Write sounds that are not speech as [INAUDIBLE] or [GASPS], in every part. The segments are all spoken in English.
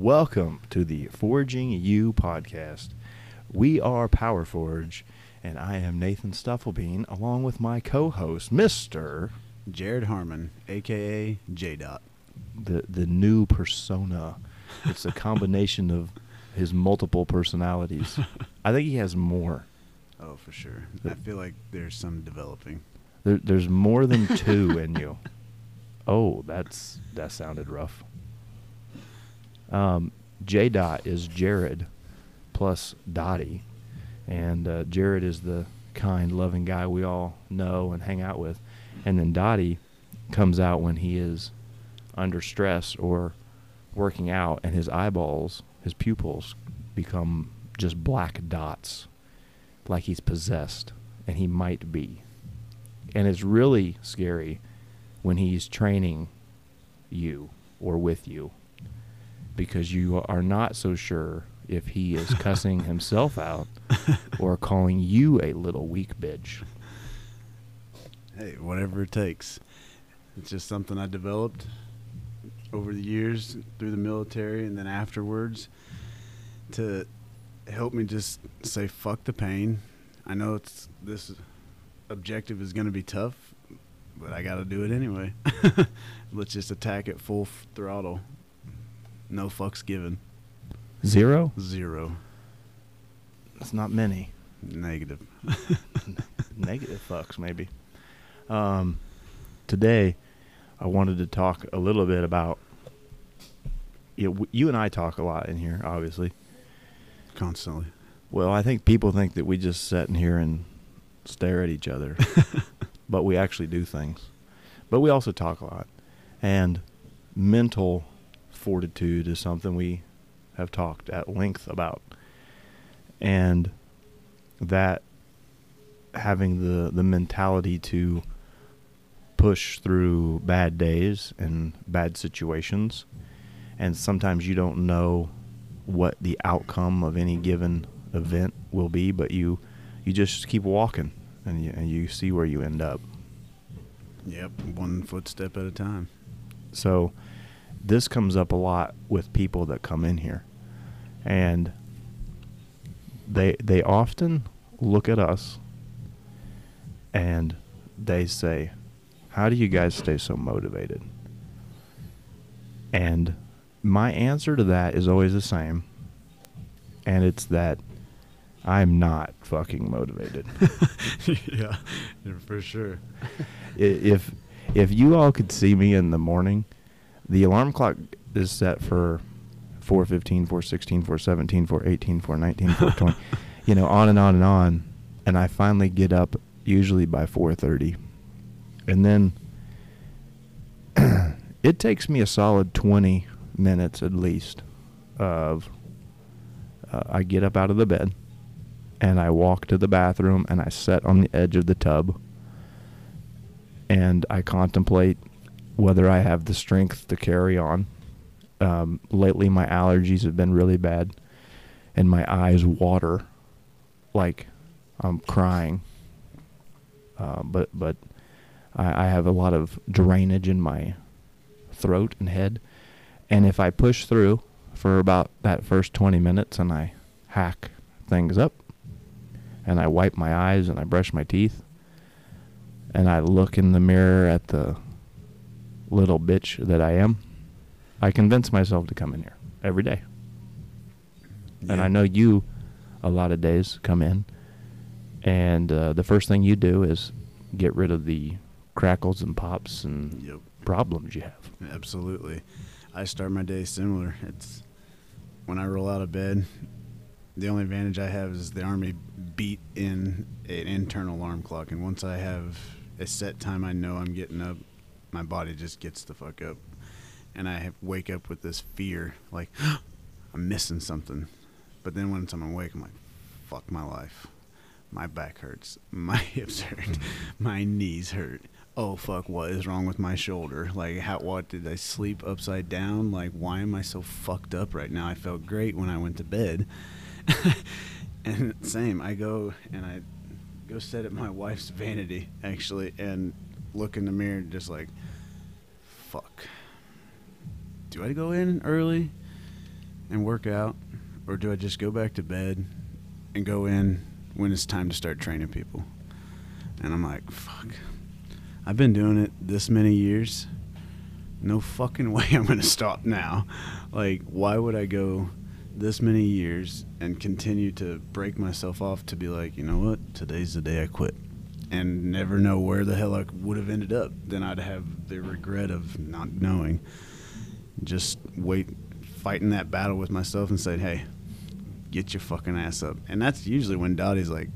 Welcome to the Forging You podcast. We are Power Forge, and I am Nathan Stuffelbean, along with my co-host, Mister Jared Hoerrmann, aka J Dot. the the new persona. It's a combination of his multiple personalities. [LAUGHS] I think he has more. Oh, for sure. I feel like there's some developing. There, there's more than two in you. Oh, that's that sounded rough. Um, J Dot is Jared plus Dotty, and uh, Jared is the kind, loving guy we all know and hang out with, and then Dotty comes out when he is under stress or working out, and his eyeballs, his pupils, become just black dots, like he's possessed, and he might be. And it's really scary when he's training you or with you because you are not so sure if he is [LAUGHS] cussing himself out or calling you a little weak bitch. Hey, whatever it takes. It's just something I developed over the years through the military and then afterwards to help me just say fuck the pain. I know it's this objective is going to be tough, but I got to do it anyway. [LAUGHS] Let's just attack it full throttle. No fucks given. Zero? Zero. That's not many. Negative. [LAUGHS] Negative fucks, maybe. Um, today, I wanted to talk a little bit about. You, know, you and I talk a lot in here, obviously. Constantly. Well, I think people think that we just sit in here and stare at each other, [LAUGHS] but we actually do things. But we also talk a lot. And mental fortitude is something we have talked at length about. And that having the, the mentality to push through bad days and bad situations. And sometimes you don't know what the outcome of any given event will be, but you you just keep walking and you, and you see where you end up. Yep. One footstep at a time. So this comes up a lot with people that come in here, and they they often look at us and they say, "How do you guys stay so motivated?" And my answer to that is always the same, and it's that I'm not fucking motivated. [LAUGHS] yeah, for sure. If if you all could see me in the morning, the alarm clock is set for 415, 416, 417, 418, 419, 420, [LAUGHS] you know, on and on and on, and I finally get up usually by 4:30. And then [CLEARS THROAT] it takes me a solid 20 minutes at least of uh, I get up out of the bed and I walk to the bathroom and I sit on the edge of the tub and I contemplate whether I have the strength to carry on. Um, lately, my allergies have been really bad, and my eyes water like I'm crying. Uh, but but I, I have a lot of drainage in my throat and head, and if I push through for about that first 20 minutes and I hack things up, and I wipe my eyes and I brush my teeth, and I look in the mirror at the little bitch that I am, I convince myself to come in here every day. And I know you, a lot of days, come in, and uh, the first thing you do is get rid of the crackles and pops and Yep. problems you have. Absolutely. I start my day similar. It's when I roll out of bed. The only advantage I have is the army beat in an internal alarm clock, and once I have a set time, I know I'm getting up. My body just gets the fuck up, and I wake up with this fear, like [GASPS] I'm missing something. But then once I'm awake, I'm like, fuck my life. My back hurts. [LAUGHS] My hips hurt. Mm-hmm. My knees hurt. Oh fuck, what is wrong with my shoulder? Like how what did I sleep upside down? Like why am I so fucked up right now? I felt great when I went to bed. [LAUGHS] and same, I go and I go sit at my wife's vanity actually and look in the mirror just like fuck. Do I go in early? and work out, or do I just go back to bed and go in when it's time to start training people? And I'm like, fuck. I've been doing it this many years. No fucking [LAUGHS] way I'm going to stop now. Like, why would I go this many years and continue to break myself off to be like, you know what? Today's the day I quit. And never know where the hell I would have ended up. Then I'd have the regret of not knowing. Just wait, fighting that battle with myself and saying, hey, get your fucking ass up. And that's usually when Dotty's like,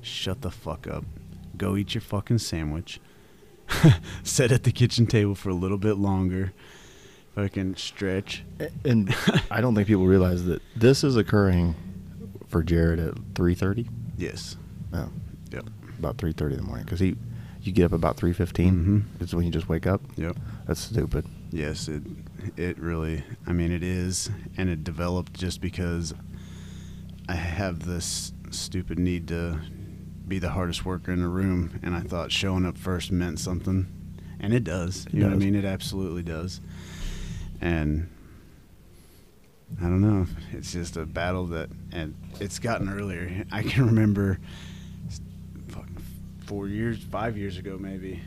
shut the fuck up. Go eat your fucking sandwich. [LAUGHS] Sit at the kitchen table for a little bit longer. Fucking stretch. And I don't think people realize that this is occurring for Jared at 3:30. Yes. No, Yep. About 3:30 in the morning because he, you get up about 3:15. Mhm. Is when you just wake up. Yep. That's stupid. Yes, it it really I mean it is and it developed just because I have this stupid need to be the hardest worker in the room and I thought showing up first meant something and it does. It You know what I mean? It absolutely does. And I don't know. It's just a battle that and it's gotten earlier. I can remember 4 years, 5 years ago maybe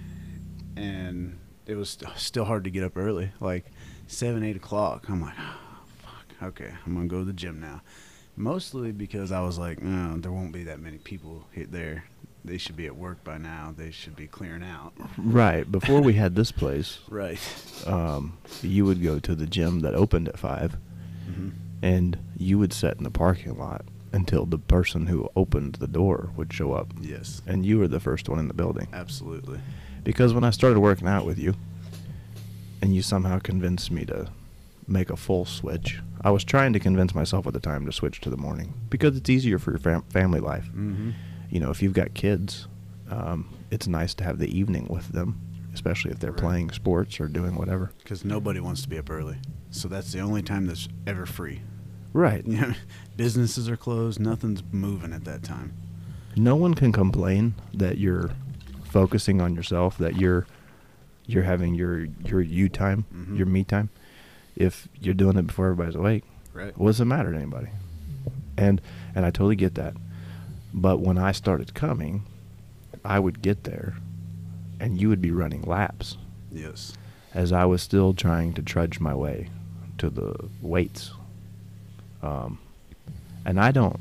and it was st- still hard to get up early, like seven, eight o'clock. I'm like, oh, fuck, okay, I'm gonna go to the gym now. Mostly because I was like, no, there won't be that many people hit there. They should be at work by now. They should be clearing out. Right before we had this place, [LAUGHS] Right. um, you would go to the gym that opened at five, hmm and you would sit in the parking lot until the person who opened the door would show up, Yes. and you were the first one in the building. Absolutely. Because when I started working out with you, and you somehow convinced me to make a full switch, I was trying to convince myself at the time to switch to the morning because it's easier for your fam- family life. Mm-hmm. You know, if you've got kids, um, it's nice to have the evening with them, especially if they're Right. playing sports or doing whatever. Because nobody wants to be up early, so that's the only time that's ever free. Right. [LAUGHS] You know, businesses are closed. Nothing's moving at that time. No one can complain that you're focusing on yourself, that you're you're having your your you time, Mhm. your me time, if you're doing it before everybody's awake. Right. What does it matter to anybody? And and I totally get that. But when I started coming, I would get there and you would be running laps Yes. as I was still trying to trudge my way to the weights. Um, and I don't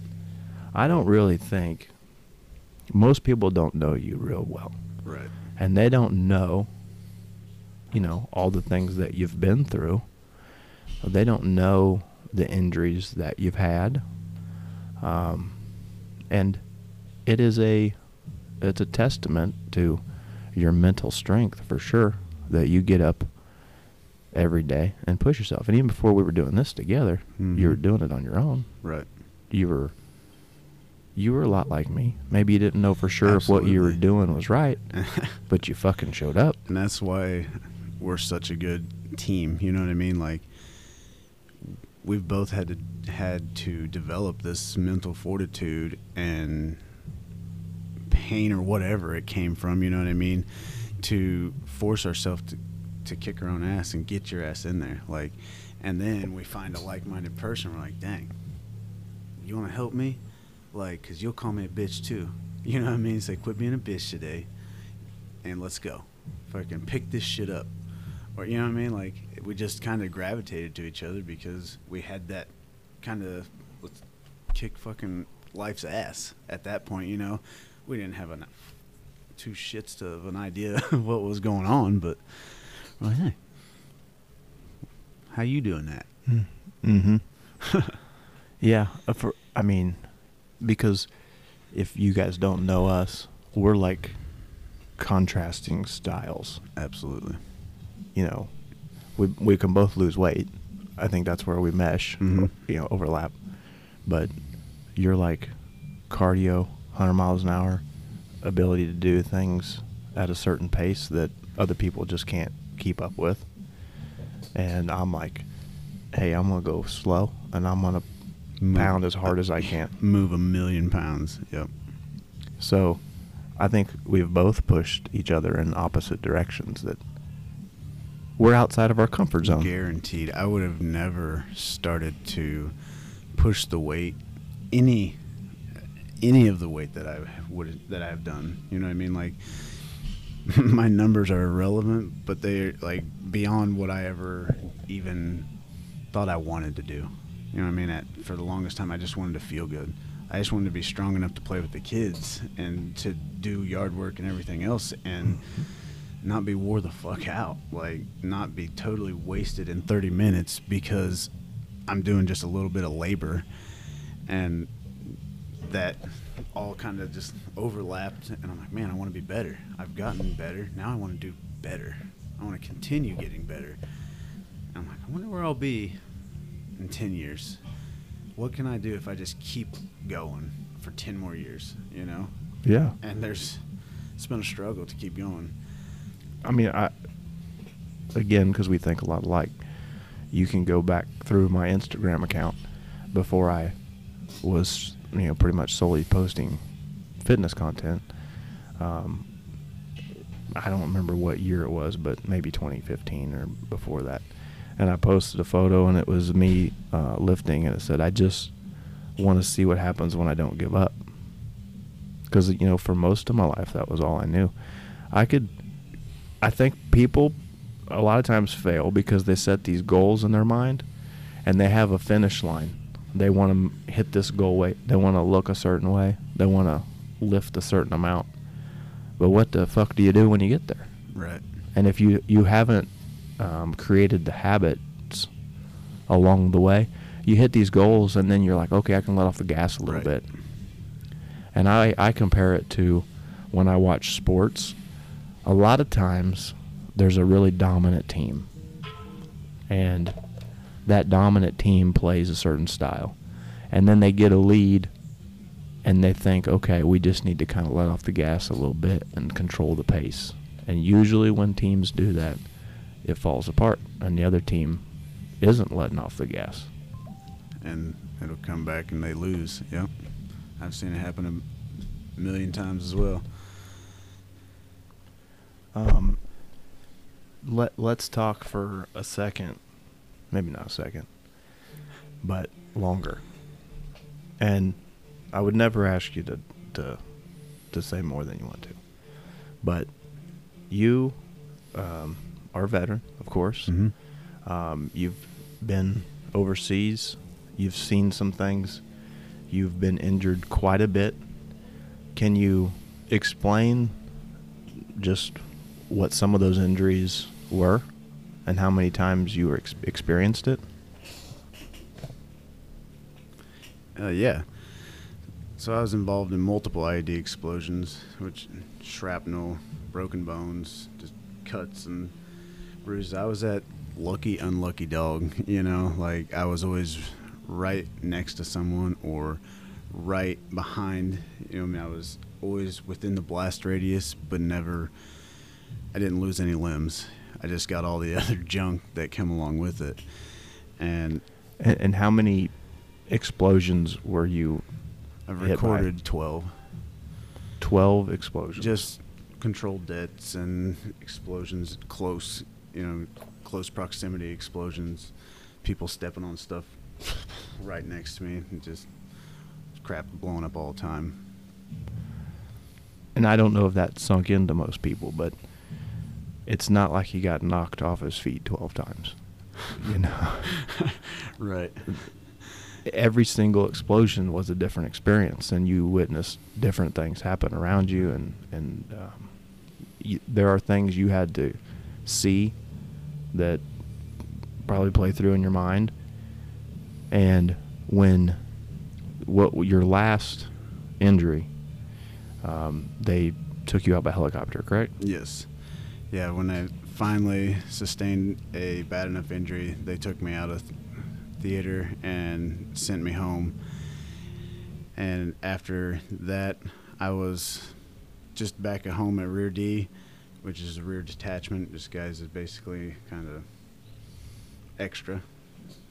I don't really think most people don't know you real well. Right. And they don't know you know all the things that you've been through. They don't know the injuries that you've had. Um, and it is a it's a testament to your mental strength for sure that you get up every day and push yourself. And even before we were doing this together, you were Mhm. doing it on your own. Right. You were you were a lot like me. Maybe you didn't know for sure if what you were doing was right, [LAUGHS] but you fucking showed up. and that's why we're such a good team. You know what I mean? Like we've both had to had to develop this mental fortitude and pain or whatever it came from. You know what I mean? To force ourselves to to kick our own ass and get your ass in there. Like, and then we find a like-minded person. We're like, dang, you want to help me? Like, cause you'll call me a bitch too. [LAUGHS] You know what I mean? Say, quit being a bitch today and let's go. Fucking pick this shit up. Or you know what I mean? Like we just kind of gravitated to each other because we had that kind of kick fucking life's ass at that point. You know, we didn't have a two shits of an idea [LAUGHS] of what was going on, but well, hey, how you doing that? Mm-hmm. [LAUGHS] yeah, uh, for I mean, because if you guys don't know us, we're like contrasting styles. Absolutely. You know, we we can both lose weight. I think that's where we mesh, Mhm. you know, overlap. But you're like cardio, 100 miles an hour, ability to do things at a certain pace that other people just can't keep up with. And I'm like, hey, I'm gonna go slow, and I'm gonna Move- pound as hard as I [LAUGHS] can. Move a million pounds. Yep. So, I think we've both pushed each other in opposite directions. That we're outside of our comfort zone. Guaranteed. I would have never started to push the weight any any of the weight that I would that I've done. You know what I mean? Like [LAUGHS] my numbers are irrelevant, but they're like beyond what I ever even thought I wanted to do. You know what I mean? At, for the longest time, I just wanted to feel good. I just wanted to be strong enough to play with the kids and to do yard work and everything else and not be wore the fuck out. Like, not be totally wasted in 30 minutes because I'm doing just a little bit of labor. And that all kind of just overlapped. And I'm like, man, I want to be better. I've gotten better. Now I want to do better. I want to continue getting better. And I'm like, I wonder where I'll be in 10 years. What can I do if I just keep going for 10 more years, you know? Yeah. And there's, it's been a struggle to keep going. I mean, I again because we think a lot alike. You can go back through my Instagram account before I was, you know, pretty much solely posting fitness content. Um, I don't remember what year it was, but maybe 2015 or before that. And I posted a photo, and it was me uh, lifting, and it said, "I just want to see what happens when I don't give up." Because you know, for most of my life, that was all I knew. I could I think people a lot of times fail because they set these goals in their mind and they have a finish line. They want to hit this goal weight. They want to look a certain way. They want to lift a certain amount. But what the fuck do you do when you get there? Right. And if you you haven't um, created the habits along the way, you hit these goals and then you're like, okay, I can let off the gas a little Right. bit. And I I compare it to when I watch sports. A lot of times there's a really dominant team, and that dominant team plays a certain style, and then they get a lead. And they think, okay, we just need to kind of let off the gas a little bit and control the pace. And usually, when teams do that, it falls apart, and the other team isn't letting off the gas. And it'll come back and they lose. Yep. I've seen it happen a million times as well. Um, let Let's talk for a second, maybe not a second, but longer. And I would never ask you to to to say more than you want to, but you um, are a veteran, of course. Mm-hmm. Um, you've been overseas. You've seen some things. You've been injured quite a bit. Can you explain just what some of those injuries were and how many times you ex- experienced it? Uh, yeah. So I was involved in multiple IED explosions, which shrapnel, broken bones, just cuts and bruises. I was that lucky, unlucky dog, [LAUGHS] you know, like I was always right next to someone or right behind. You know, I mean, I was always within the blast radius, but never. I didn't lose any limbs. I just got all the [LAUGHS] other junk that came along with it, and And, and how many explosions were you? I've recorded twelve. 12 explosions. just controlled deaths and explosions close you know close proximity explosions people stepping on stuff [LAUGHS] right next to me and just crap blowing up all the time and I don't know if that sunk into most people, but it's not like he got knocked off his feet 12 times. You know, [LAUGHS] right every single explosion was a different experience, and you witnessed different things happen around you, and and um, you, there are things you had to see that probably play through in your mind. And when what your last injury, um, they took you out by helicopter, correct? yes yeah when i finally sustained a bad enough injury they took me out of theater and sent me home. And after that i was just back at home at rear d which is a rear detachment. Just guys is basically kind of extra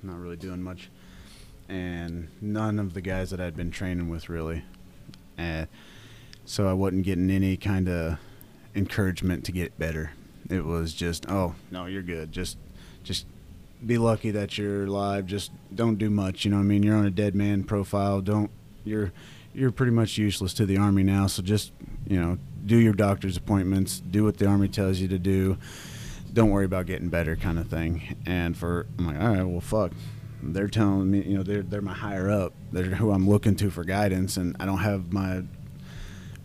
not really doing much. And none of the guys that i'd been training with really. And so i wasn't getting any kind of encouragement to get better It was just, oh no, you're good. Just, just be lucky that you're alive. Just don't do much. You know what I mean? You're on a dead man profile. Don't you're you're pretty much useless to the army now. So just you know do your doctor's appointments. Do what the army tells you to do. Don't worry about getting better, kind of thing. And for I'm like, all right, well, fuck. They're telling me, you know, they're they're my higher up. They're who I'm looking to for guidance, and I don't have my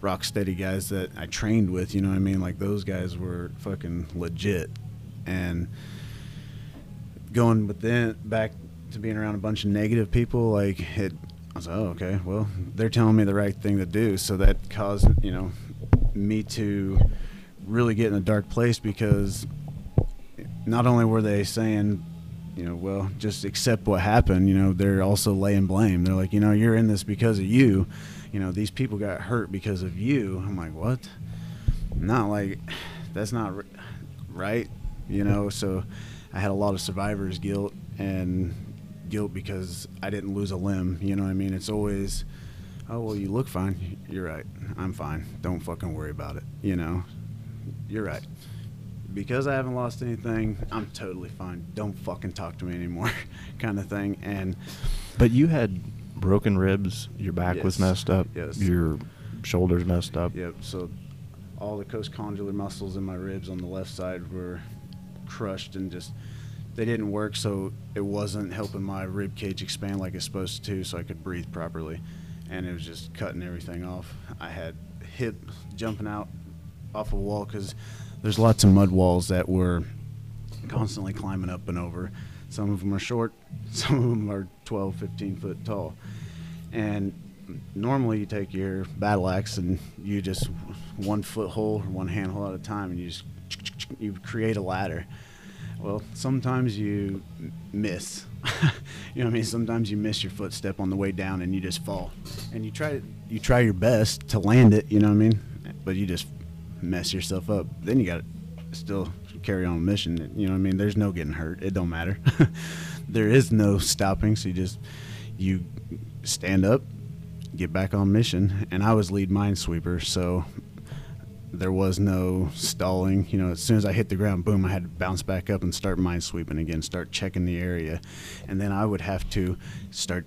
rock steady guys that I trained with. You know what I mean? Like those guys were fucking legit, and going within back to being around a bunch of negative people, like it. I was like, oh, okay. Well, they're telling me the right thing to do, so that caused you know me to really get in a dark place because not only were they saying, you know, well, just accept what happened, you know, they're also laying blame. They're like, you know, you're in this because of you. You know, these people got hurt because of you. I'm like, what? Not like that's not right, you know. So I had a lot of survivor's guilt and guilt because I didn't lose a limb. You know what I mean? It's always, oh well, you look fine. You're right. I'm fine. Don't fucking worry about it. You know, you're right. Because I haven't lost anything, I'm totally fine. Don't fucking talk to me anymore, [LAUGHS] kind of thing. And But you had broken ribs. Your back was messed up. Yes. Your shoulders messed up. Yep. So all the postcondylar muscles in my ribs on the left side were crushed and just they didn't work. So it wasn't helping my rib cage expand like it's supposed to, so I could breathe properly. And it was just cutting everything off. I had hip jumping out off a wall because there's lots of mud walls that were constantly climbing up and over. Some of them are short, [LAUGHS] some of them are 12, 15 foot tall. And normally you take your battle axe and you just one foot hole or one hand hole at a time and you just you create a ladder. Well, sometimes you miss. [LAUGHS] you know what I mean? Sometimes you miss your footstep on the way down and you just fall. And you try you try your best to land it, you know what I mean? But you just mess yourself up. Then you got to still carry on a mission. You know what I mean? There's no getting hurt. It don't matter. [LAUGHS] there is no stopping. So you just you stand up, get back on mission. And I was lead minesweeper, so there was no stalling. You know, as soon as I hit the ground, boom, I had to bounce back up and start minesweeping again, start checking the area, and then I would have to start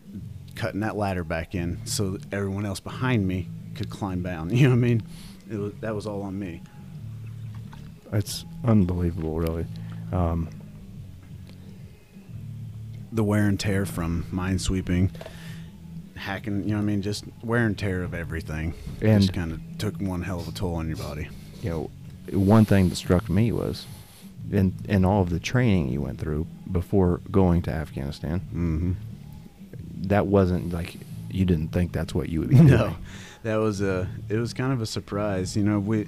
cutting that ladder back in so everyone else behind me could climb down. [LAUGHS] You know what I mean? It was, that was all on me. It's unbelievable, really. Um, the wear and tear from mine sweeping, hacking, you know what I mean? Just wear and tear of everything. And- just kind of took one hell of a toll on your body. you know, one thing that struck me was in in all of the training you went through before going to Afghanistan, Mm-hmm. that wasn't like you didn't think that's what you would be [LAUGHS] doing. No, that was a. It was kind of a surprise. You know, we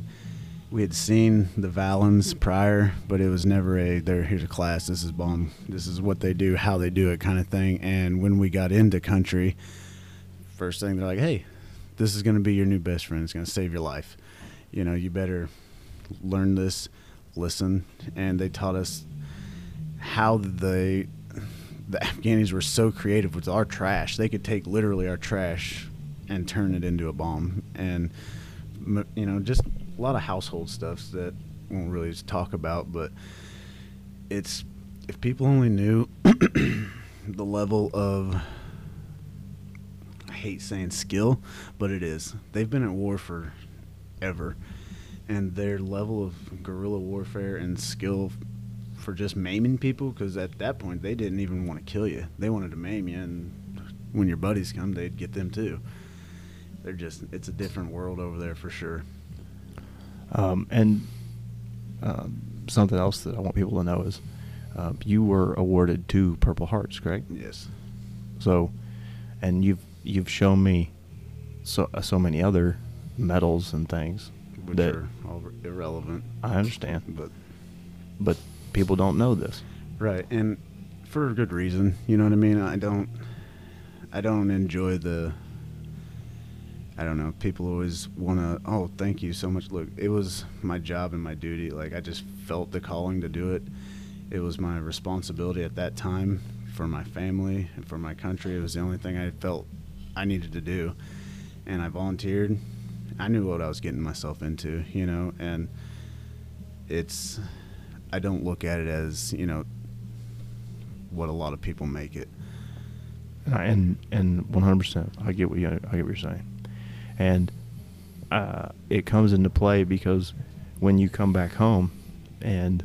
we had seen the Vallons prior, but it was never a. There, here's a class. This is bomb. This is what they do, how they do it, kind of thing. And when we got into country, first thing they're like, "Hey, this is going to be your new best friend. It's going to save your life. You know, you better learn this, listen." And they taught us how they the Afghanis were so creative with our trash. They could take literally our trash and turn it into a bomb, and you know, just a lot of household stuff that we won't really talk about. But it's if people only knew [CLEARS THROAT] the level of I hate saying skill, but it is. They've been at war for ever, and their level of guerrilla warfare and skill for just maiming people because at that point they didn't even want to kill you they wanted to maim you and when your buddies come they'd get them too they're just it's a different world over there for sure Um, and um, something else that I want people to know is uh, you were awarded two Purple Hearts, correct? yes So, and you've you've shown me so uh, so many other medals and things which that are all irrelevant I understand, but but people don't know this. right and for a good reason you know what i mean i don't i don't enjoy the i don't know people always want to oh thank you so much. Look it was my job and my duty like i just felt the calling to do it. It was my responsibility at that time for my family and for my country. It was the only thing i felt i needed to do. And i volunteered. I knew what i was getting myself into you know and it's I don't look at it as you know what a lot of people make it. and and one hundred percent, I get what you I get what you're saying, and uh, it comes into play because when you come back home and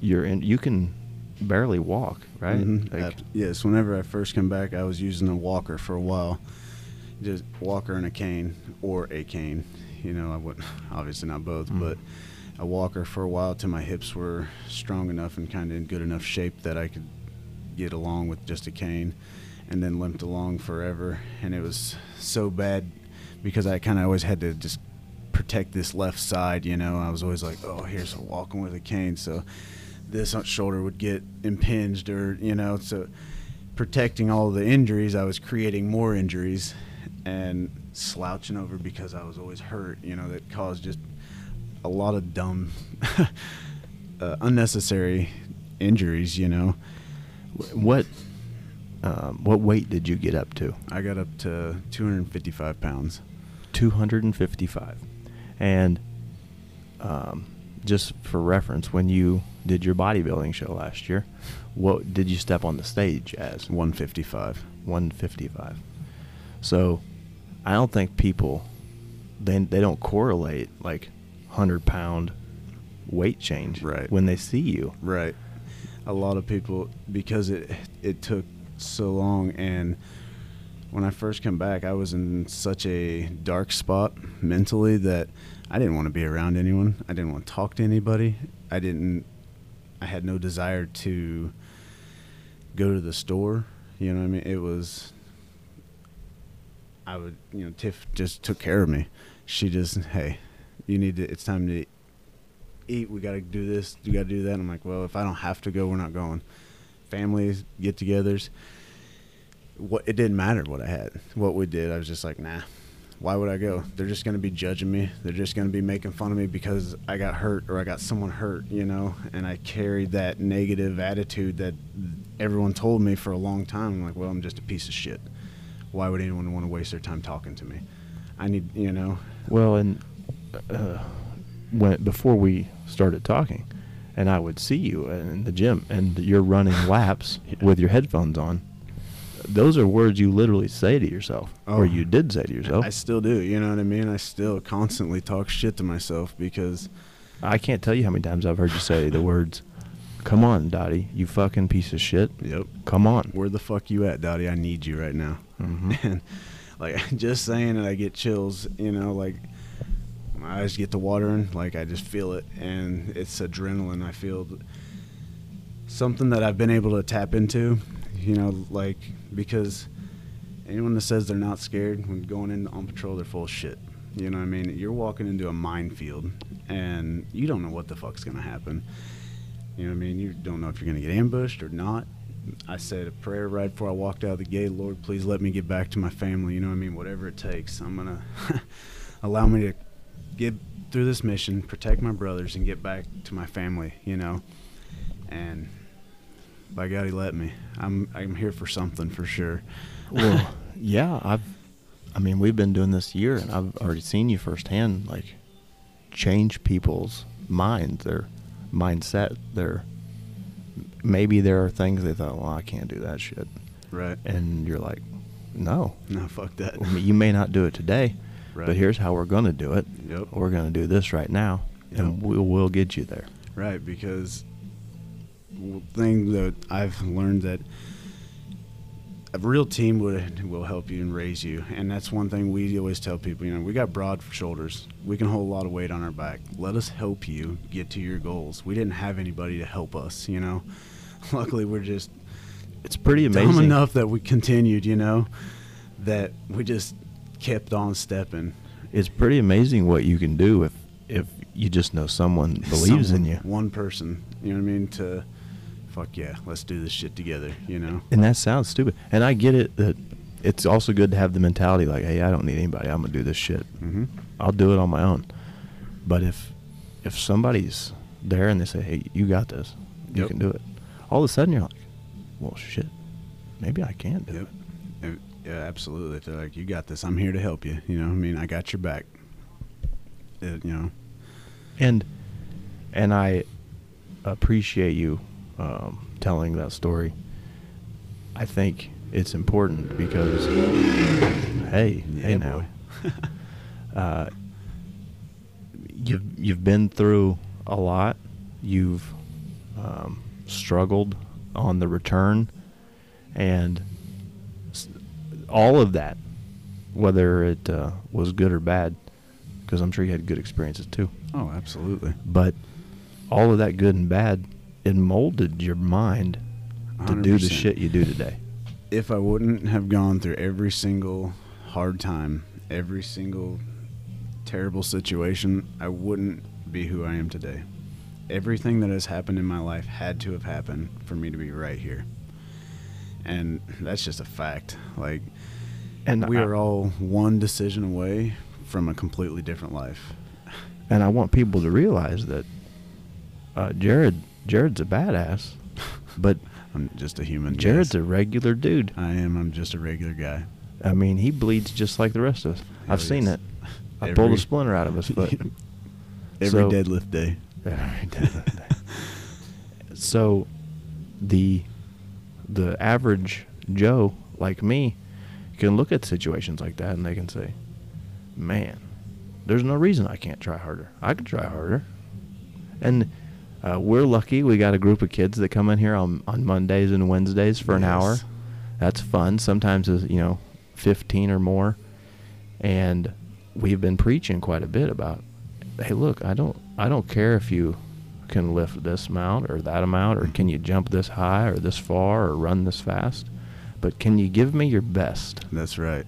you're in, you can barely walk, right? Mhm. Like, yes, whenever I first came back, I was using a walker for a while, just walker and a cane or a cane. You know, I wouldn't [LAUGHS] obviously not both, Mm. but a walker for a while till my hips were strong enough and kind of in good enough shape that I could get along with just a cane, and then limped along forever. And it was so bad because I kind of always had to just protect this left side. You know, I was always like, oh, here's a walking with a cane, so this shoulder would get impinged or you know so protecting all the injuries i was creating more injuries and slouching over because i was always hurt you know that caused just a lot of dumb [LAUGHS] uh, unnecessary injuries you know what um, what weight did you get up to? i got up to 255 pounds Two hundred and fifty-five, and um, just for reference, when you did your bodybuilding show last year, what did you step on the stage as? 155 155. So I don't think people they they don't correlate like 100 pound weight change Right. when they see you. Right. A lot of people because it it took so long and when I first came back I was in such a dark spot mentally that I didn't want to be around anyone. I didn't want to talk to anybody. I didn't I had no desire to go to the store. You know what I mean? It was I would, you know, Tiff just took care of me. She just, hey, you need to it's time to eat. We got to do this. You got to do that. I'm like, well, if I don't have to go, we're not going. Families, get-togethers. What it didn't matter what I had, what we did. I was just like, nah. Why would I go? They're just gonna be judging me. They're just gonna be making fun of me because I got hurt or I got someone hurt, you know. And I carried that negative attitude that everyone told me for a long time. I'm like, well, I'm just a piece of shit. Why would anyone want to waste their time talking to me? I need, you know, Well, and uh, when before we started talking, and I would see you in the gym, and you're running laps [LAUGHS] Yeah. with your headphones on. Those are words you literally say to yourself, or Oh. you did say to yourself. I still do. You know what I mean? I still constantly talk shit to myself because I can't tell you how many times I've heard you say the words, "Come on, Dotty, you fucking piece of shit. Yep. Come on." Where the fuck you at, Dotty? I need you right now. Mhm. [LAUGHS] And like [LAUGHS] just saying it, I get chills. You know, like my eyes get to watering. Like I just feel it, and it's adrenaline. I feel something that I've been able to tap into. You know, like because anyone that says they're not scared when going in on patrol, they're full of shit. You know what I mean? You're walking into a minefield, and you don't know what the fuck's gonna happen. You know what I mean? You don't know if you're gonna get ambushed or not. I said a prayer right before I walked out of the gate. Lord, please let me get back to my family. You know what I mean? Whatever it takes, I'm gonna [LAUGHS] allow me to get through this mission, protect my brothers, and get back to my family. You know, and by God, He let me. I'm I'm here for something for sure. Well, [LAUGHS] yeah, I've. I mean, we've been doing this year, and I've already seen you firsthand, like, change people's minds, their mindset, their. Maybe there are things they thought, well, I can't do that shit, right? and you're like, no, No, fuck that. I mean, you may not do it today, Right. but here's how we're gonna do it. Yep. We're gonna do this right now, and Yep. we'll we'll get you there. Right, because thing that I've learned that a real team would will help you and raise you, and that's one thing we always tell people. You know, we got broad shoulders. We can hold a lot of weight on our back. Let us help you get to your goals. We didn't have anybody to help us. You know, [LAUGHS] luckily we're just It's pretty amazing. dumb enough that we continued. You know, that we just kept on stepping. It's pretty amazing what you can do if if you just know someone believes in you. One person. You know what I mean? To fuck yeah, let's do this shit together. You know. And that sounds stupid. And I get it that it's also good to have the mentality like, hey, I don't need anybody. I'm gonna do this shit. Mm-hmm. I'll do it on my own. But if if somebody's there and they say, hey, you got this, you Yep. can do it. All of a sudden you're like, well, shit, maybe I can do Yep. it. Yeah, absolutely. They're like, you got this. I'm here to help you. You know, I mean, I got your back. Uh, you know, And and I appreciate you um, telling that story. I think it's important because, hey, Yeah, hey now, [LAUGHS] uh, you've you've been through a lot. You've um, struggled on the return, and all of that, whether it uh, was good or bad, because I'm sure you had good experiences too. Oh, absolutely. But all of that good and bad, it molded your mind to do the shit you do today. if I wouldn't have gone through every single hard time, every single terrible situation, I wouldn't be who I am today. Everything that has happened in my life had to have happened for me to be right here. And that's just a fact. Like And we I- are all one decision away from a completely different life. And I want people to realize that uh, Jared Jared's a badass, but [LAUGHS] I'm just a human. Jared's yes. a regular dude. I am. I'm just a regular guy. I mean, he bleeds just like the rest of us. Hell I've seen it. I pulled a splinter out of his foot. [LAUGHS] Every So- deadlift day. [LAUGHS] Every day. so, the the average Joe like me can look at situations like that and they can say, "Man, there's no reason I can't try harder. I can try harder." And uh, we're lucky. We got a group of kids that come in here on on Mondays and Wednesdays for an hour. That's fun. Sometimes it's, you know, 15 or more. And we've been preaching quite a bit about, hey, look, I don't I don't care if you can lift this amount or that amount or can you jump this high or this far or run this fast, but can you give me your best? That's right.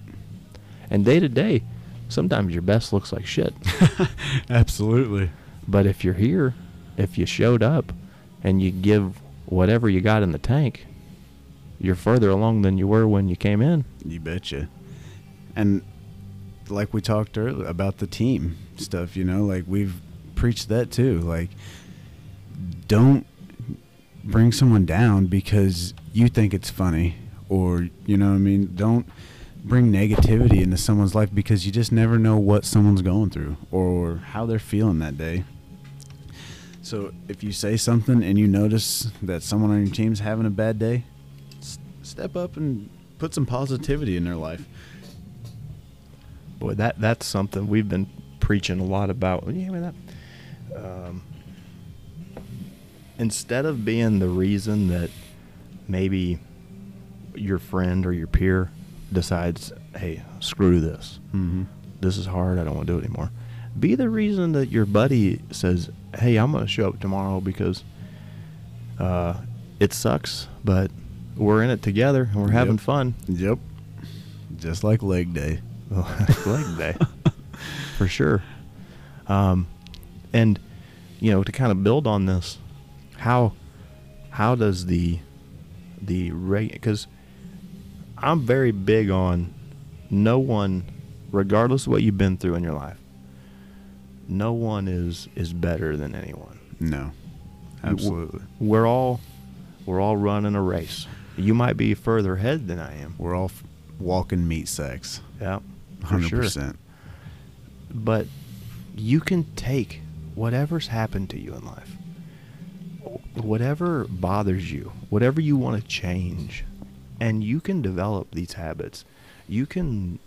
And day to day, sometimes your best looks like shit. [LAUGHS] Absolutely. But if you're here, if you showed up and you give whatever you got in the tank, you're further along than you were when you came in. You betcha. And like we talked earlier about the team stuff, you know, like we've preached that too. Like, don't bring someone down because you think it's funny, or you know, I mean, don't bring negativity into someone's life because you just never know what someone's going through or how they're feeling that day. So if you say something and you notice that someone on your team's having a bad day, s- step up and put some positivity in their life. Boy, that that's something we've been preaching a lot about. Yeah, that. Um, instead of being the reason that maybe your friend or your peer decides, "Hey, screw this. Mm-hmm. This is hard. I don't want to do it anymore." Be the reason that your buddy says, "Hey, I'm going to show up tomorrow because uh, it sucks, but we're in it together and we're having Yep. fun." Yep. Just like leg day. [LAUGHS] leg day [LAUGHS] for sure um, and you know to kind of build on this how how does the the rate because i'm very big on no one regardless of what you've been through in your life no one is is better than anyone No. Absolutely. we're all we're all running a race you might be further ahead than i am We're all f- walking meat sacks. yeah Hundred sure. percent. but you can take whatever's happened to you in life whatever bothers you whatever you want to change and you can develop these habits you can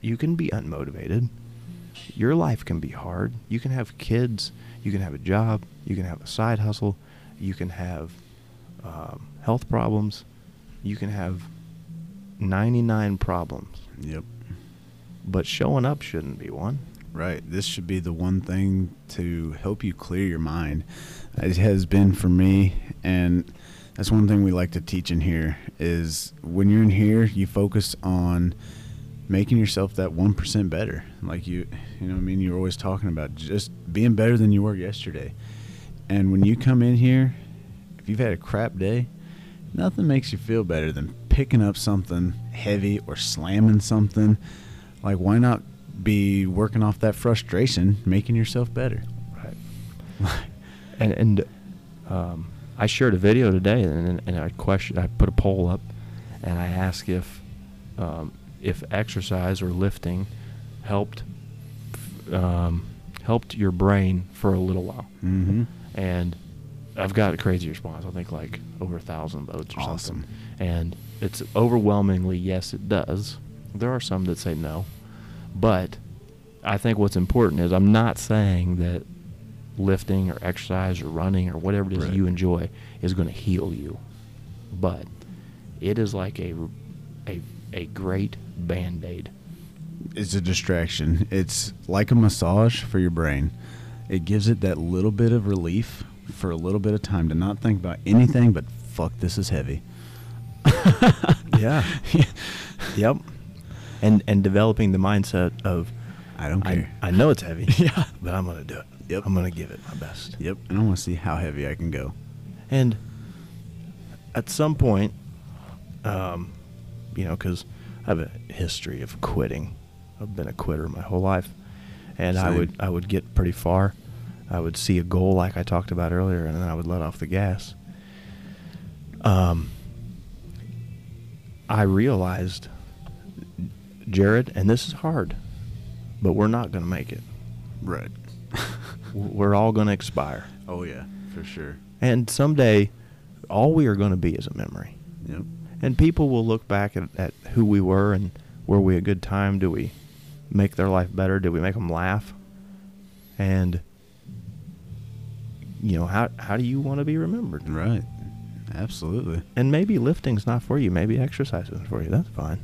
you can be unmotivated your life can be hard you can have kids you can have a job you can have a side hustle you can have um, health problems you can have 99 problems Yep. but showing up shouldn't be one Right. This should be the one thing to help you clear your mind. It has been for me, and that's one thing we like to teach in here is when you're in here, you focus on making yourself that one percent better. Like you, you know, I mean, you're always talking about just being better than you were yesterday. And when you come in here, if you've had a crap day, nothing makes you feel better than picking up something heavy or slamming something. Like, why not be working off that frustration, making yourself better? Right. and and um, I shared a video today, and, and I question, I put a poll up, and I asked if um, if exercise or lifting helped um, helped your brain for a little while. Mm-hmm. And I've got a crazy response. I think like over a thousand votes or Awesome. something. And it's overwhelmingly yes, it does. There are some that say no, but I think what's important is I'm not saying that lifting or exercise or running or whatever it is Right. you enjoy is going to heal you, but it is like a a a great band aid. It's a distraction. It's like a massage for your brain. It gives it that little bit of relief for a little bit of time to not think about anything but fuck this is heavy. [LAUGHS] Yeah. [LAUGHS] yep. And and developing the mindset of I don't I, care. I know it's heavy. [LAUGHS] Yeah. But I'm gonna do it. Yep. I'm gonna give it my best. Yep. And I want to see how heavy I can go. And at some point, um, you know, because I have a history of quitting. I've been a quitter my whole life, and I would I would get pretty far. I would see a goal like I talked about earlier, and then I would let off the gas. Um, I realized, Jared, and this is hard, but we're not going to make it. Right. [LAUGHS] We're all going to expire. oh yeah, for sure. And someday, all we are going to be is a memory. Yep. And people will look back at, at who we were and were we a good time? Do we make their life better? Did we make them laugh? And, you know, how, how do you want to be remembered? Right. Absolutely. And maybe lifting's not for you. Maybe exercise isn't for you. That's fine.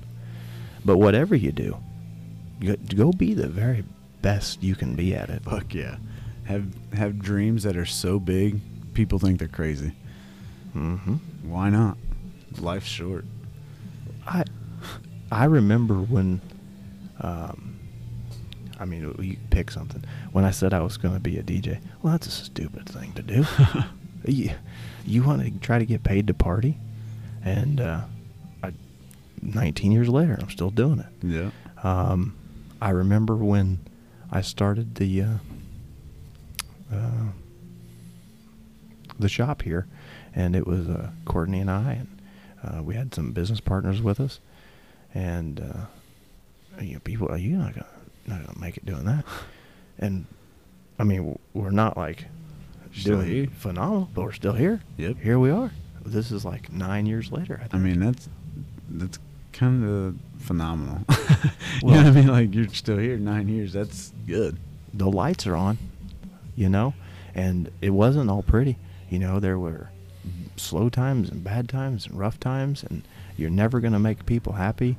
But whatever you do, go, go be the very best you can be at it. Fuck yeah. Have have dreams that are so big, people think they're crazy. Mm-hmm. Why not? Life's short. I I remember when, um, I mean, you pick something. When I said I was going to be a DJ, well, that's a stupid thing to do. [LAUGHS] you you want to try to get paid to party, and uh, I, 19 years later, I'm still doing it. Yeah. Um, I remember when I started the uh, uh, the shop here, and it was uh, Courtney and I, and uh, we had some business partners with us, and uh, you know, people, are you not gonna not gonna make it doing that? And I mean, we're not like Still doing here. phenomenal, but we're still here. Yep. Here we are. This is like nine years later. I, I mean, that's that's kind of phenomenal. [LAUGHS] you know what I mean? Like you're still here nine years. That's good. the lights are on, you know, and it wasn't all pretty. You know, there were slow times and bad times and rough times, and you're never going to make people happy.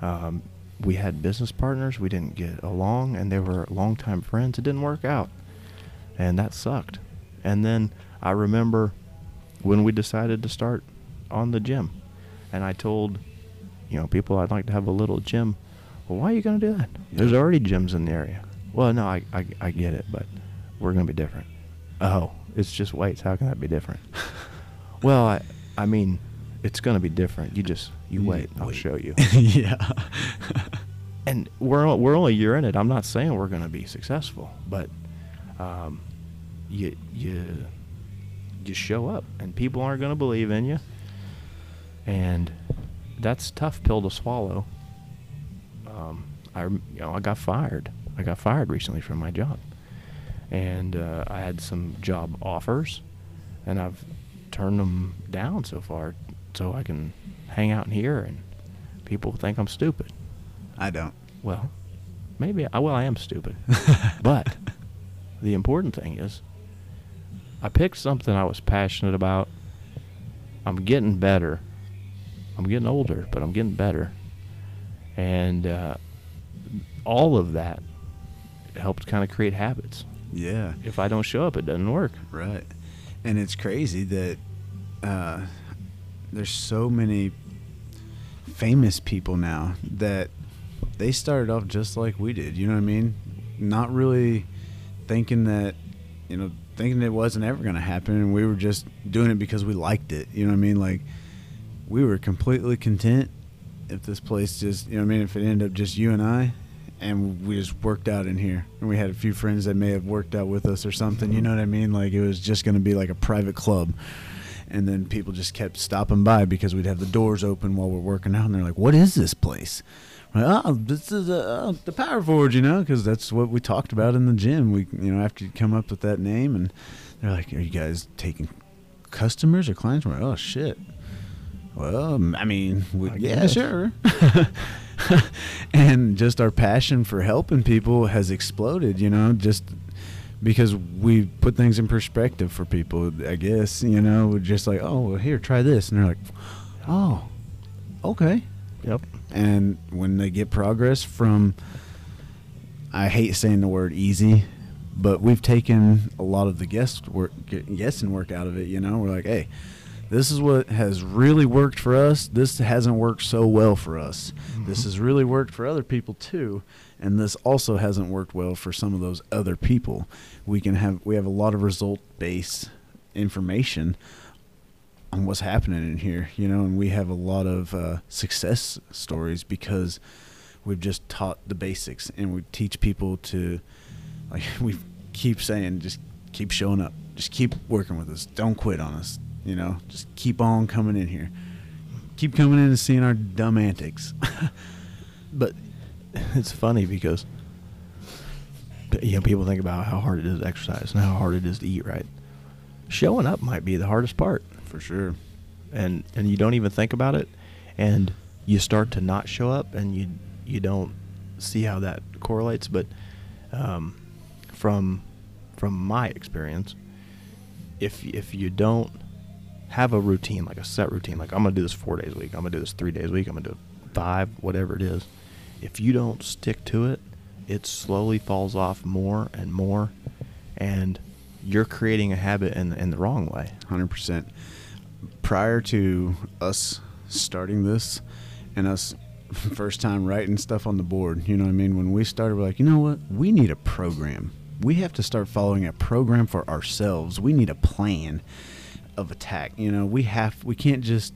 Um, we had business partners, we didn't get along, and they were longtime friends. It didn't work out, and that sucked. And then I remember when we decided to start on the gym, and I told, you know, people I'd like to have a little gym. Well, why are you going to do that? There's already gyms in the area. Well, no, I, I, I get it, but we're going to be different. Oh, it's just weights. How can that be different? Well, I, I mean, it's going to be different. You just, you wait. I'll wait. show you. [LAUGHS] yeah. [LAUGHS] and we're, we're only a year in it. I'm not saying we're going to be successful, but um, you, you, you show up and people aren't going to believe in you. And that's a tough pill to swallow. Um, I, you know, I got fired. I got fired recently from my job, and uh, I had some job offers, and I've turned them down so far, so I can hang out in here, and people think I'm stupid. I don't. Well, maybe I well I am stupid, [LAUGHS] but the important thing is, I picked something I was passionate about. I'm getting better. I'm getting older, but I'm getting better, and uh, all of that helped kind of create habits. Yeah. If I don't show up, it doesn't work. Right. And it's crazy that uh, there's so many famous people now that they started off just like we did. You know what I mean? Not really thinking that, you know, thinking it wasn't ever going to happen. And we were just doing it because we liked it. You know what I mean? Like, we were completely content if this place just, you know what I mean? If it ended up just you and I. And we just worked out in here, and we had a few friends that may have worked out with us or something. You know what I mean? Like it was just going to be like a private club, and then people just kept stopping by because we'd have the doors open while we're working out, and they're like, "What is this place?" Well, oh, this is uh, the Power Forge, you know, because that's what we talked about in the gym. We, you know, after you come up with that name, and they're like, "Are you guys taking customers or clients?" We're like, "Oh shit." Well, I mean, we, I yeah, sure. [LAUGHS] and just our passion for helping people has exploded, you know, just because we put things in perspective for people, I guess, you know, just like, oh, well, here, try this. And they're like, oh, okay. Yep. And when they get progress from, I hate saying the word easy, but we've taken a lot of the guest work, guessing work out of it, you know, we're like, hey, this is what has really worked for us. This hasn't worked so well for us. This mm-hmm. has really worked for other people too, and this also hasn't worked well for some of those other people. We can have we have a lot of result based information on what's happening in here, you know, and we have a lot of uh, success stories because we've just taught the basics and we teach people to like [LAUGHS] we keep saying just keep showing up. Just keep working with us. Don't quit on us you know? Just keep on coming in here. Keep coming in and seeing our dumb antics. [LAUGHS] But [LAUGHS] it's funny because you know people think about how hard it is to exercise and how hard it is to eat right. Showing up might be the hardest part, for sure and and you don't even think about it, and you start to not show up, and you you don't see how that correlates. But um, from from my experience, if if you don't have a routine like a set routine, like I'm gonna do this four days a week, I'm gonna do this three days a week, I'm gonna do five, whatever it is. If you don't stick to it, it slowly falls off more and more, and you're creating a habit in in the wrong way. 100% prior to us starting this and us [LAUGHS] first time writing stuff on the board you know what i mean? When we started we're like you know what? We need a program. We have to start following a program for ourselves. We need a plan of attack. You know we have we can't just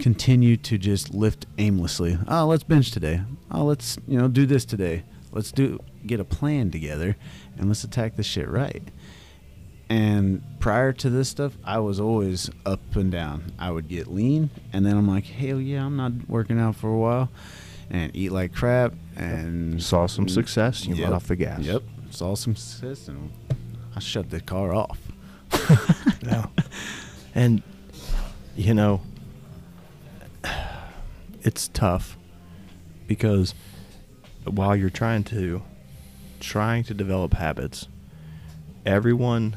continue to just lift aimlessly oh let's bench today oh let's you know do this today let's do get a plan together and let's attack this shit right and prior to this stuff, I was always up and down. I would get lean, and then I'm like, hell yeah, I'm not working out for a while, and eat like crap, and Saw some success, you Yep. let off the gas. Yep, saw some success, and I shut the car off. [LAUGHS] Yeah. And you know, [SIGHS] it's tough because while you're trying to trying to develop habits, everyone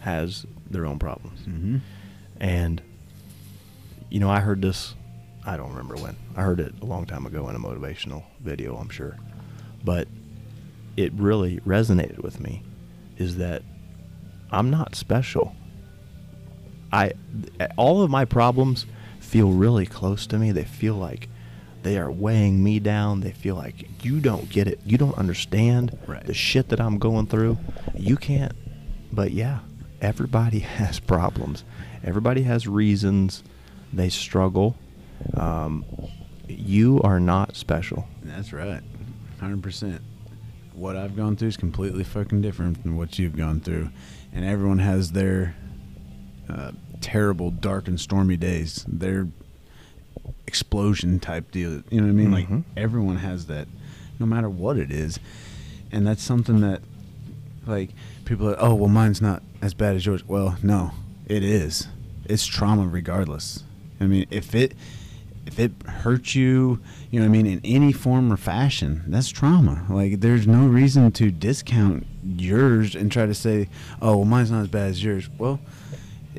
has their own problems. Mm-hmm. And you know, I heard this I don't remember when. I heard it a long time ago in a motivational video, I'm sure. But it really resonated with me is that I'm not special. I all of my problems feel really close to me. They feel like they are weighing me down. They feel like you don't get it. You don't understand Right. the shit that I'm going through. You can't. But yeah, everybody [LAUGHS] has problems. Everybody has reasons they struggle. Um, you are not special. That's right, hundred percent. What I've gone through is completely fucking different than what you've gone through, and everyone has their uh, terrible, dark, and stormy days. They're explosion type deal. You know what I mean? Mhm. Like everyone has that, no matter what it is, and that's something that, like, people are. Oh, well, mine's not as bad as yours. Well, no, it is. It's trauma regardless. I mean, if it if it hurts you, you know what I mean, in any form or fashion, that's trauma. Like there's no reason to discount yours and try to say, "Oh, well, mine's not as bad as yours." Well,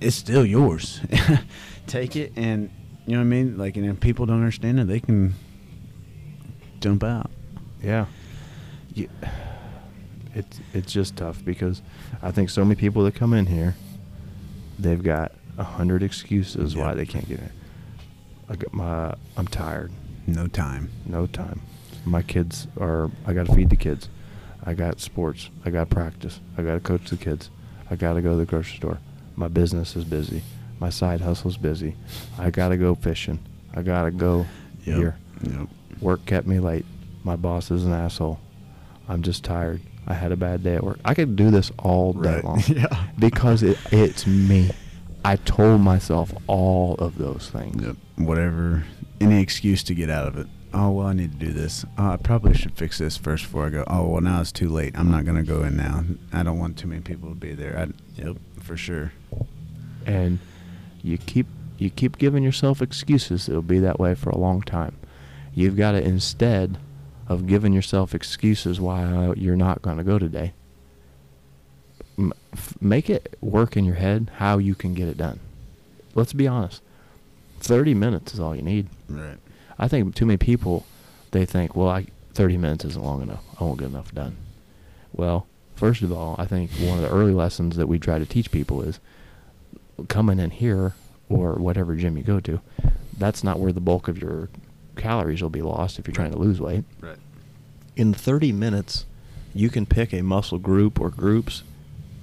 it's still yours. [LAUGHS] Take it and you know what I mean? Like and if people don't understand it, they can jump out. Yeah. You, it's it's just tough because I think so many people that come in here, they've got a hundred excuses why they can't get in. I got my I'm tired, No time. no time. My kids are I got to feed the kids. I got sports. I got practice. I got to coach the kids. I got to go to the grocery store. My business is busy. My side hustle's busy. I got to go fishing. I got to go Yep. here. Yep. Work kept me late. My boss is an asshole. I'm just tired. I had a bad day at work. I could do this all day Right. long. [LAUGHS] Yeah. Because it, it's me. I told myself all of those things. Yep. Whatever. Any excuse to get out of it. Oh well, I need to do this. Oh, I probably should fix this first before I go. Oh well, now it's too late. I'm not gonna go in now. I don't want too many people to be there. I, yep, for sure. and you keep you keep giving yourself excuses it'll be that way for a long time you've got to instead of giving yourself excuses why uh, you're not going to go today m- f- make it work in your head how you can get it done let's be honest 30 minutes is all you need Right. I think too many people they think well I, 30 minutes isn't long enough i won't get enough done well first of all i think one of the early lessons that we try to teach people is coming in here or whatever gym you go to, that's not where the bulk of your calories will be lost if you're trying to lose weight. Right. In 30 minutes, you can pick a muscle group or groups,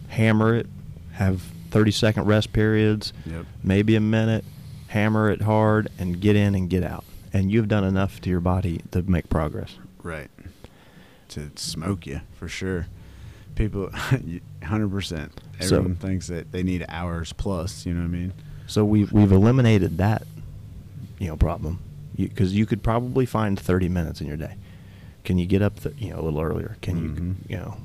hammer it, have 30 second rest periods, Yep. maybe a minute, hammer it hard, and get in and get out. And you've done enough to your body to make progress. Right. To smoke you for sure. People, [LAUGHS] hundred percent. So- Everyone thinks that they need hours plus. You know what I mean? So we've we've eliminated that, you know, problem, because you, could probably find 30 minutes in your day. Can you get up, the, you know, a little earlier? Can Mhm. you, you know,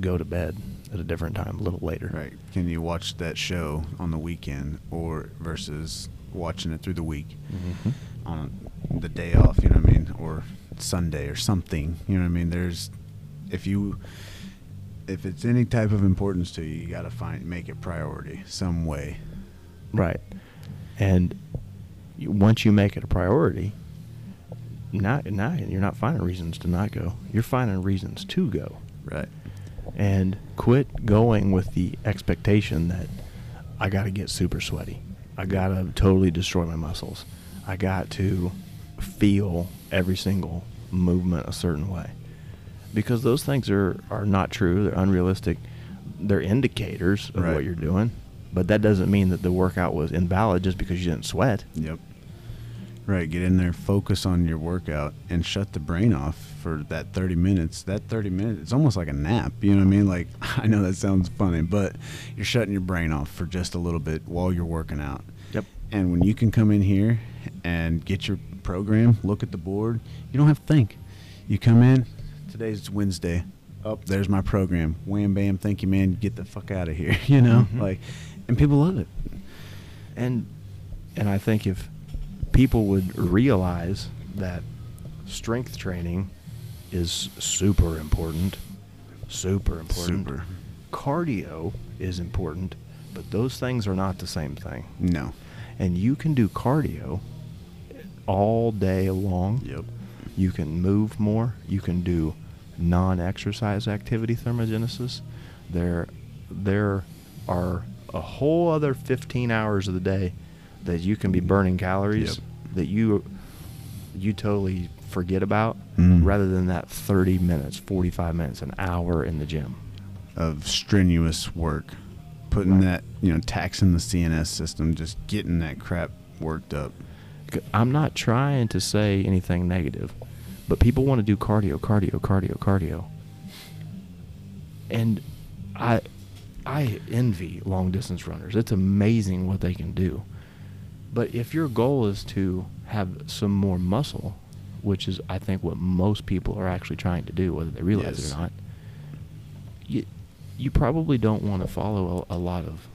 go to bed at a different time, a little later? Right. Can you watch that show on the weekend or versus watching it through the week Mhm. on the day off? You know what I mean? Or Sunday or something. You know what I mean? There's if you if it's any type of importance to you, you got to find make it priority some way. Right. And you, once you make it a priority, now, now you're not finding reasons to not go. You're finding reasons to go. Right. and quit going with the expectation that I got to get super sweaty. I got to totally destroy my muscles. I got to feel every single movement a certain way. Because those things are, are not true. They're unrealistic. They're indicators of Right. what you're doing. But that doesn't mean that the workout was invalid just because you didn't sweat. Yep. Right. Get in there, focus on your workout, and shut the brain off for that 30 minutes. That 30 minutes, it's almost like a nap. You know what I mean? Like, [LAUGHS] I know that sounds funny, but you're shutting your brain off for just a little bit while you're working out. Yep. And when you can come in here and get your program, look at the board, you don't have to think. You come in, today's Wednesday. Up oh, there's my program. Wham bam, thank you, man. Get the fuck out of here. [LAUGHS] You know, Mhm. like, and people love it. and and I think if people would realize that strength training is super important, super important. Super. Cardio is important, but those things are not the same thing. No. And you can do cardio all day long. Yep. You can move more. You can do non-exercise activity thermogenesis. There, there are a whole other 15 hours of the day that you can be burning calories Yep. that you you totally forget about, Mm. rather than that 30 minutes, 45 minutes, an hour in the gym. of strenuous work, putting Right. that you know taxing the CNS system, just getting that crap worked up. I'm not trying to say anything negative, but people want to do cardio, cardio, cardio, cardio. And I I envy long distance runners. It's amazing what they can do. But if your goal is to have some more muscle, which is I think what most people are actually trying to do whether they realize Yes. it or not, you you probably don't want to follow a, a lot of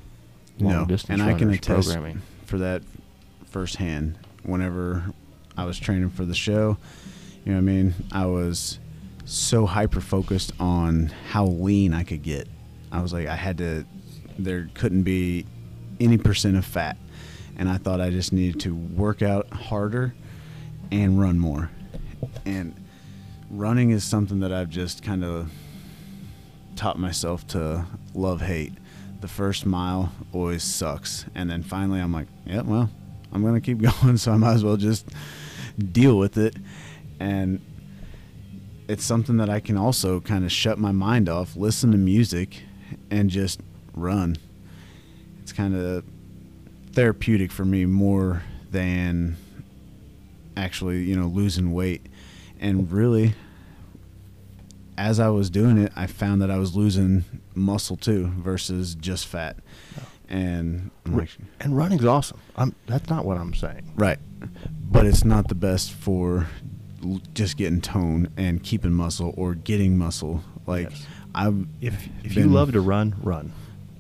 long no, distance and I can attest programming. for that firsthand. Whenever I was training for the show, you know what I mean. I was so hyper focused on how lean I could get. I was like, I had to. There couldn't be any percent of fat, and I thought I just needed to work out harder and run more. And running is something that I've just kind of taught myself to love hate. The first mile always sucks, and then finally I'm like, yeah, well, I'm gonna keep [LAUGHS] going, so I might as well just deal with it. And it's something that I can also kind of shut my mind off, listen to music, and just run. It's kind of therapeutic for me more than actually, you know, losing weight. And really, as I was doing it, I found that I was losing muscle too versus just fat. Oh. And like, And running's awesome. I'm that's not what I'm saying. right. But it's not the best for l- just getting tone and keeping muscle or getting muscle. Like Yes. I've If if you love to run, run.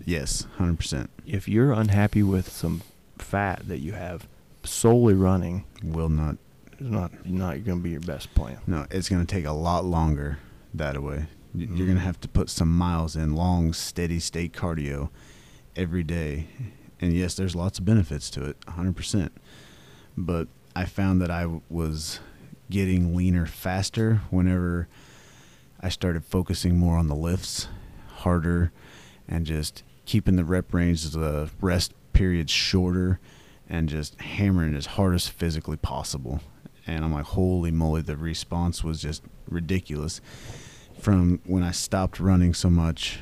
yes, hundred percent If you're unhappy with some fat that you have solely running, will not. It's not not going to be your best plan. No, it's gonna take a lot longer that way. Y- You're gonna Mhm. have to put some miles in, long, steady state cardio every day. And yes, there's lots of benefits to it, 100%. But I found that I w- was getting leaner faster whenever I started focusing more on the lifts, harder, and just keeping the rep range, the rest periods shorter, and just hammering as hard as physically possible. And I'm like, holy moly, the response was just ridiculous. From when I stopped running so much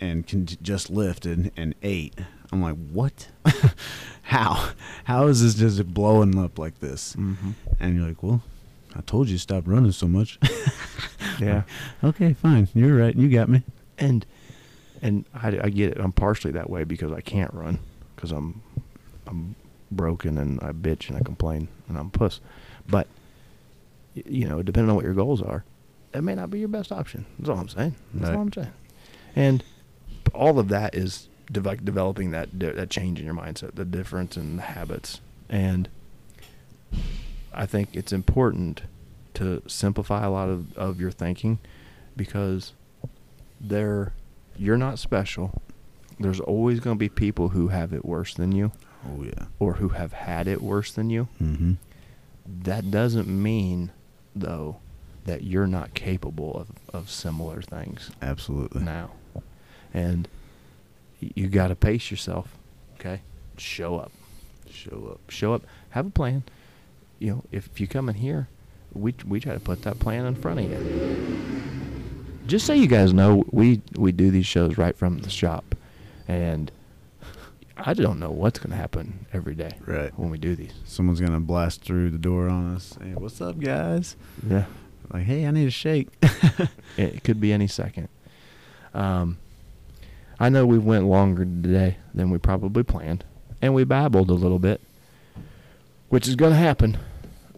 and can just lifted and ate, I'm like, what? [LAUGHS] How? How is this just blowing up like this? Mm-hmm. And you're like, well, I told you to stop running so much. [LAUGHS] [LAUGHS] Yeah. okay, fine. You're right. You got me. and and I, I get it. I'm partially that way because I can't run because I'm I'm broken and I bitch and I complain and I'm a puss. But you know, depending on what your goals are, that may not be your best option. That's all I'm saying. That's Right. all I'm saying. And all of that is de- developing that de- that change in your mindset, the difference in the habits, and I think it's important to simplify a lot of, of your thinking because there you're not special. There's always going to be people who have it worse than you Oh yeah. or who have had it worse than you. Mm-hmm. That doesn't mean though that you're not capable of, of similar things Absolutely. now. And you got to pace yourself, okay? Show up. Show up. show up, have a plan. You know, if you come in here, we we try to put that plan in front of you. Just so you guys know, we we do these shows right from the shop, and I don't know what's going to happen every day Right. when we do these. Someone's gonna blast through the door on us. Hey, what's up, guys? Yeah, Like, hey, I need a shake. [LAUGHS] it could be any second. Um, I know we went longer today than we probably planned, and we babbled a little bit, which is going to happen.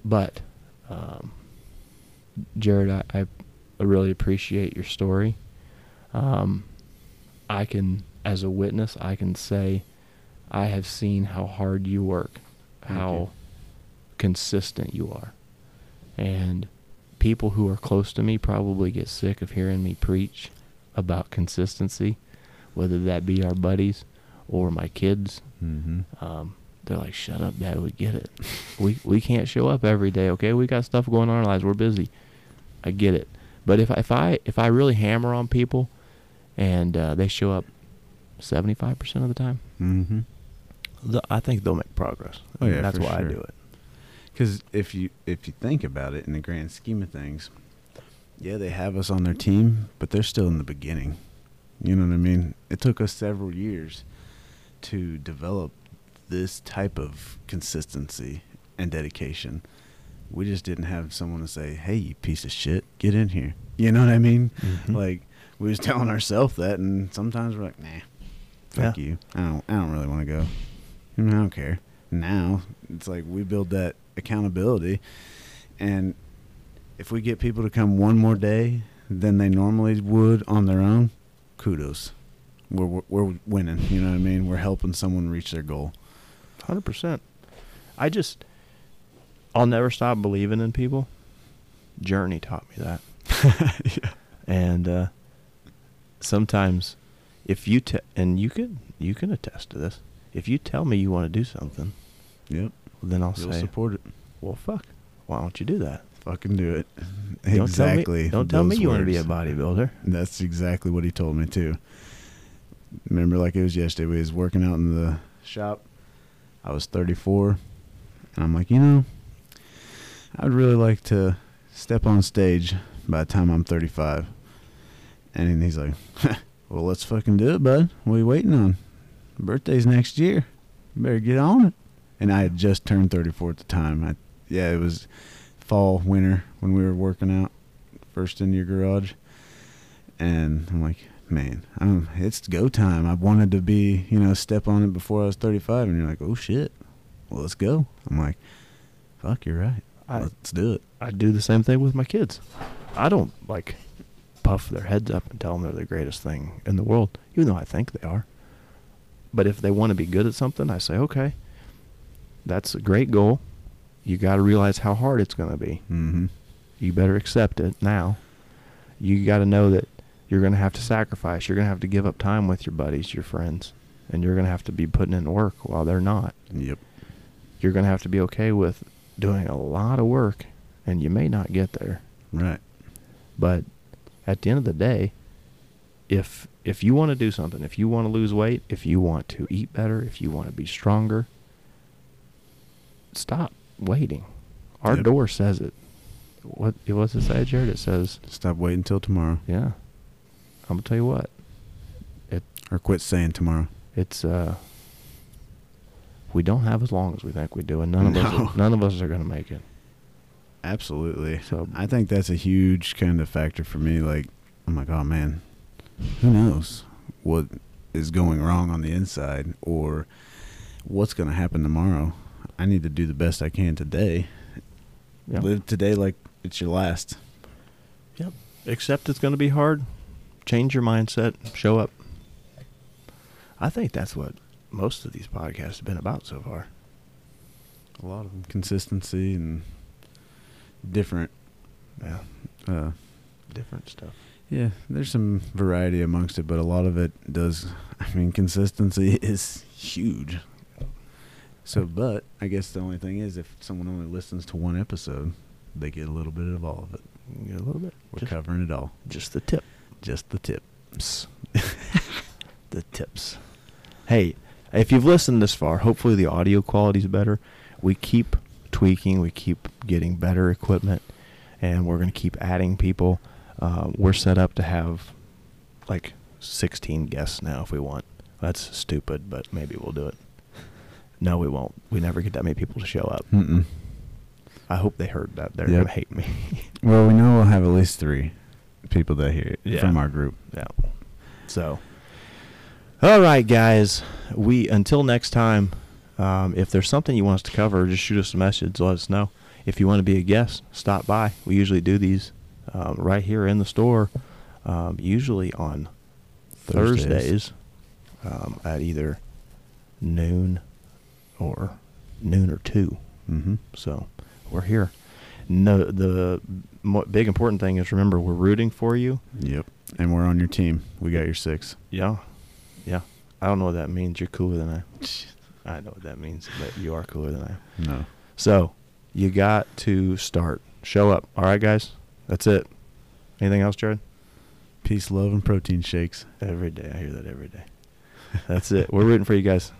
But, um, Jared, I, I really appreciate your story. Um, I can, as a witness, I can say I have seen how hard you work, how you. consistent you are. And people who are close to me probably get sick of hearing me preach about consistency, whether that be our buddies or my kids. mm-hmm. Um, they're like, "Shut up, Dad. We get it. we we can't show up every day. Okay, we got stuff going on in our lives. We're busy. I get it. But if if I if I really hammer on people, and uh, they show up seventy five percent of the time, Mm-hmm. th- I think they'll make progress. Oh, yeah, that's for why I do it. Because if you if you think about it in the grand scheme of things, yeah, they have us on their team, but they're still in the beginning. You know what I mean? It took us several years to develop this type of consistency and dedication. We just didn't have someone to say, "Hey, you piece of shit, get in here." You know what I mean? Mhm. Like we was [LAUGHS] telling ourselves that, and sometimes we're like, "Nah, fuck Yeah. you. I don't. I don't really want to go. I, mean, I don't care." Now it's like we build that accountability, and if we get people to come one more day than they normally would on their own, kudos. We're we're, we're winning. You know what I mean? We're helping someone reach their goal. Hundred percent. I just, I'll never stop believing in people. Journey taught me that, [LAUGHS] yeah. and uh, sometimes, if you te- and you can you can attest to this. If you tell me you want to do something, Yep. then I'll You'll say, support it. "Well, fuck, why don't you do that?" Fucking do it. Don't exactly. Tell me, don't tell me you want to be a bodybuilder. That's exactly what he told me too. Remember, like it was yesterday, we was working out in the shop. I was 34, and I'm like, you know, I'd really like to step on stage by the time I'm 35. And he's like, [LAUGHS] well, let's fucking do it, bud. What are you waiting on? Birthday's next year. You better get on it. And I had just turned 34 at the time. I, yeah, it was fall, winter when we were working out first in your garage. And I'm like, man, I'm, it's go time. I wanted to be, you know, step on it before I was 35. And you're like, oh shit, well, let's go. I'm like, fuck, you're right. I Let's do it. I do the same thing with my kids. I don't like puff their heads up and tell them they're the greatest thing in the world, even though I think they are. But if they want to be good at something, I say, okay, that's a great goal. You got to realize how hard it's going to be. Mm-hmm. You better accept it now. You got to know that you're going to have to sacrifice. You're going to have to give up time with your buddies, your friends, and you're going to have to be putting in work while they're not. Yep. You're going to have to be okay with doing a lot of work, and you may not get there. Right. But at the end of the day, if if you want to do something, if you want to lose weight, if you want to eat better, if you want to be stronger, stop waiting. Our Yep. door says it. What it what's it say, Jared? It says, Stop waiting until tomorrow, yeah. I'm gonna tell you what. It or quit saying tomorrow. it's uh we don't have as long as we think we do, and none of us are, none of us are gonna make it. Absolutely. So I think that's a huge kind of factor for me. Like, I'm like, oh man, who knows what is going wrong on the inside or what's going to happen tomorrow. I need to do the best I can today. yeah. Live today like it's your last. Yep. Except it's going to be hard. Change your mindset. Show up. I think that's what most of these podcasts have been about so far. A lot of them. Consistency and different. Yeah. Uh, Different stuff. yeah, there's some variety amongst it, but a lot of it does. I mean, consistency [LAUGHS] is huge. So, but I guess the only thing is, if someone only listens to one episode, they get a little bit of all of it. You get a little bit. We're Just, covering it all. just the tip. Just the tips. [LAUGHS] The tips. Hey, if you've listened this far, hopefully the audio quality's better. We keep tweaking. We keep getting better equipment, and we're going to keep adding people. Uh, we're set up to have like 16 guests now if we want. That's stupid, but maybe we'll do it. No, we won't. We never get that many people to show up. Mm-mm. I hope they heard that. They're Yep. going to hate me. [LAUGHS] Well, we know we'll have at least three people that hear it Yeah. from our group. Yeah. So, all right, guys. We until next time. Um, if there's something you want us to cover, just shoot us a message. Let us know. If you want to be a guest, stop by. We usually do these um, right here in the store, um, usually on Thursdays. Thursdays, um, at either noon or noon or two. Mm-hmm. So we're here. No, the mo- big important thing is remember we're rooting for you. Yep. And we're on your team. We got your six. Yeah, yeah. I don't know what that means. You're cooler than I. I know what that means, but you are cooler than I. No. So you got to start. Show up. All right, guys. That's it. Anything else, Jared? Peace, love, and protein shakes. Every day. I hear that every day. [LAUGHS] That's it. We're rooting for you guys.